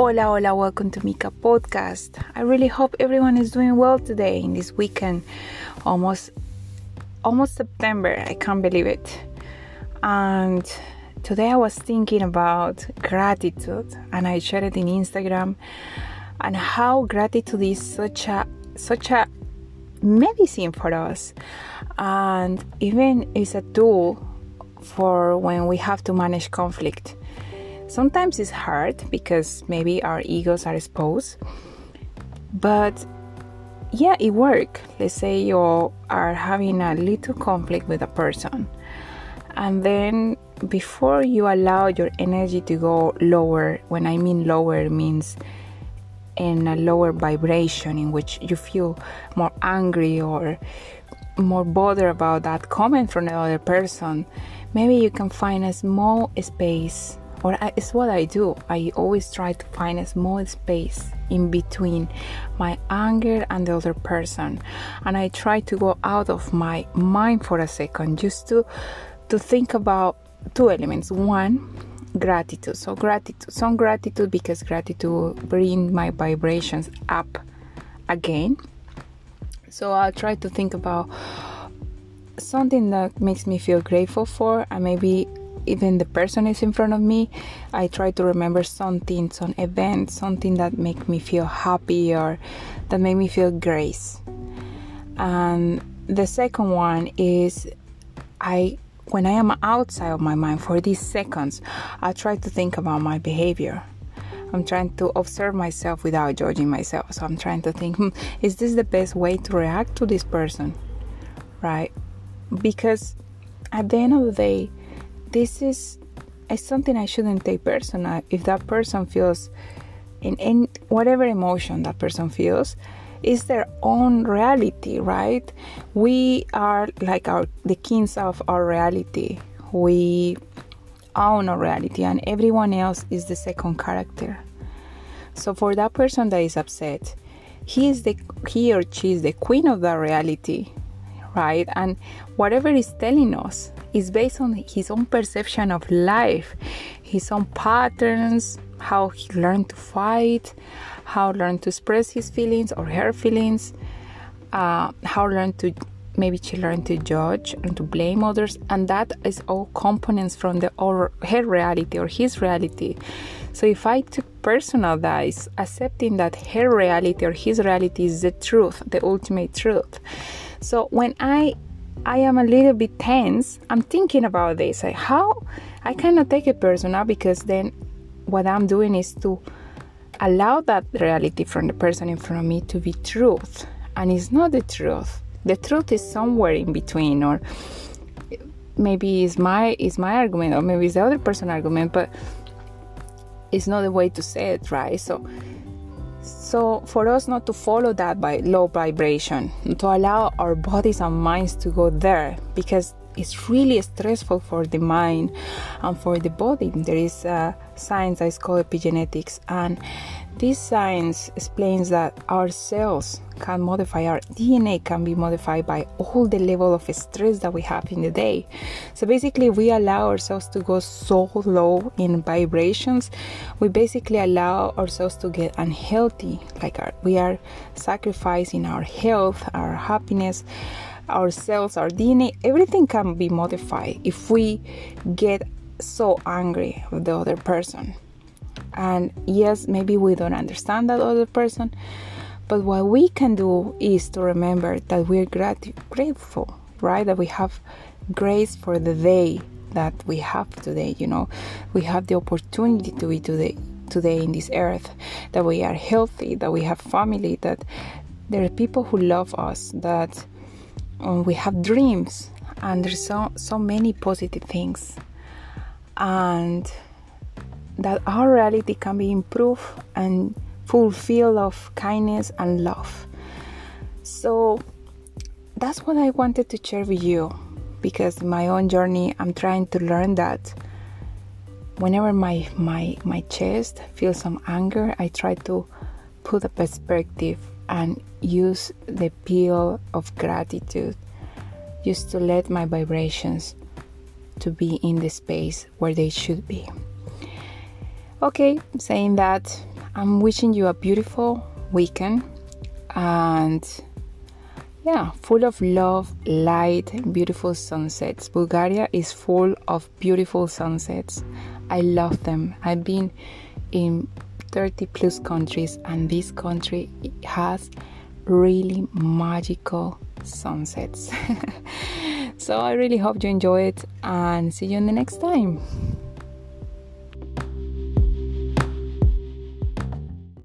Hola, hola, welcome to Mika Podcast. I really hope everyone is doing well today in this weekend. Almost almost September. I can't believe it. And today I was thinking about gratitude and I shared it in Instagram and how gratitude is such a such a medicine for us and even is a tool for when we have to manage conflict Sometimes it's hard because maybe our egos are exposed, but yeah, it works. Let's say you are having a little conflict with a person, and then before you allow your energy to go lower, when I mean lower, means in a lower vibration in which you feel more angry or more bothered about that comment from the other person, maybe you can find a small space or it's what I do. I always try to find a small space in between my anger and the other person, and I try to go out of my mind for a second just to to think about two elements. One, gratitude. So gratitude, some gratitude because gratitude will bring my vibrations up again. So I'll try to think about something that makes me feel grateful for and maybe even the person is in front of me i try to remember something some event something that make me feel happy or that make me feel grace. And the second one is i when i am outside of my mind for these seconds i try to think about my behavior. I'm trying to observe myself without judging myself. So i'm trying to think hmm, is this the best way to react to this person? Right? Because at the end of the day this is is something I shouldn't take personal. If that person feels in, in whatever emotion that person feels, is their own reality, right? We are like our the kings of our reality. We own our reality, and everyone else is the second character. So for that person that is upset, he is the he or she is the queen of that reality, right? And whatever is telling us is based on his own perception of life, his own patterns, how he learned to fight, how learned to express his feelings or her feelings, uh, how learned to maybe she learned to judge and to blame others, and that is all components from the or her reality or his reality. So if I took personal that is accepting that her reality or his reality is the truth, the ultimate truth. So when I I am a little bit tense, I'm thinking about this. Like how I cannot take it personal because then what I'm doing is to allow that reality from the person in front of me to be truth. And it's not the truth. The truth is somewhere in between or maybe it's my it's my argument or maybe it's the other person's argument, but it's not the way to say it, right? So so, for us not to follow that by low vibration, to allow our bodies and minds to go there, because it's really stressful for the mind and for the body. There is a science that is called epigenetics, and this science explains that our cells can modify, our DNA can be modified by all the level of stress that we have in the day. So basically, we allow ourselves to go so low in vibrations. We basically allow ourselves to get unhealthy, like our, we are sacrificing our health, our happiness our cells, our DNA, everything can be modified if we get so angry with the other person. And yes, maybe we don't understand that other person, but what we can do is to remember that we're grat- grateful, right? That we have grace for the day that we have today. You know, we have the opportunity to be today today in this earth, that we are healthy, that we have family, that there are people who love us, that um, we have dreams, and there's so so many positive things, and that our reality can be improved and fulfilled of kindness and love. So that's what I wanted to share with you because my own journey I'm trying to learn that whenever my my my chest feels some anger, I try to put a perspective and use the peel of gratitude just to let my vibrations to be in the space where they should be. Okay, saying that, I'm wishing you a beautiful weekend and yeah, full of love, light, beautiful sunsets. Bulgaria is full of beautiful sunsets. I love them. I've been in 30 plus countries, and this country has really magical sunsets. so I really hope you enjoy it and see you in the next time.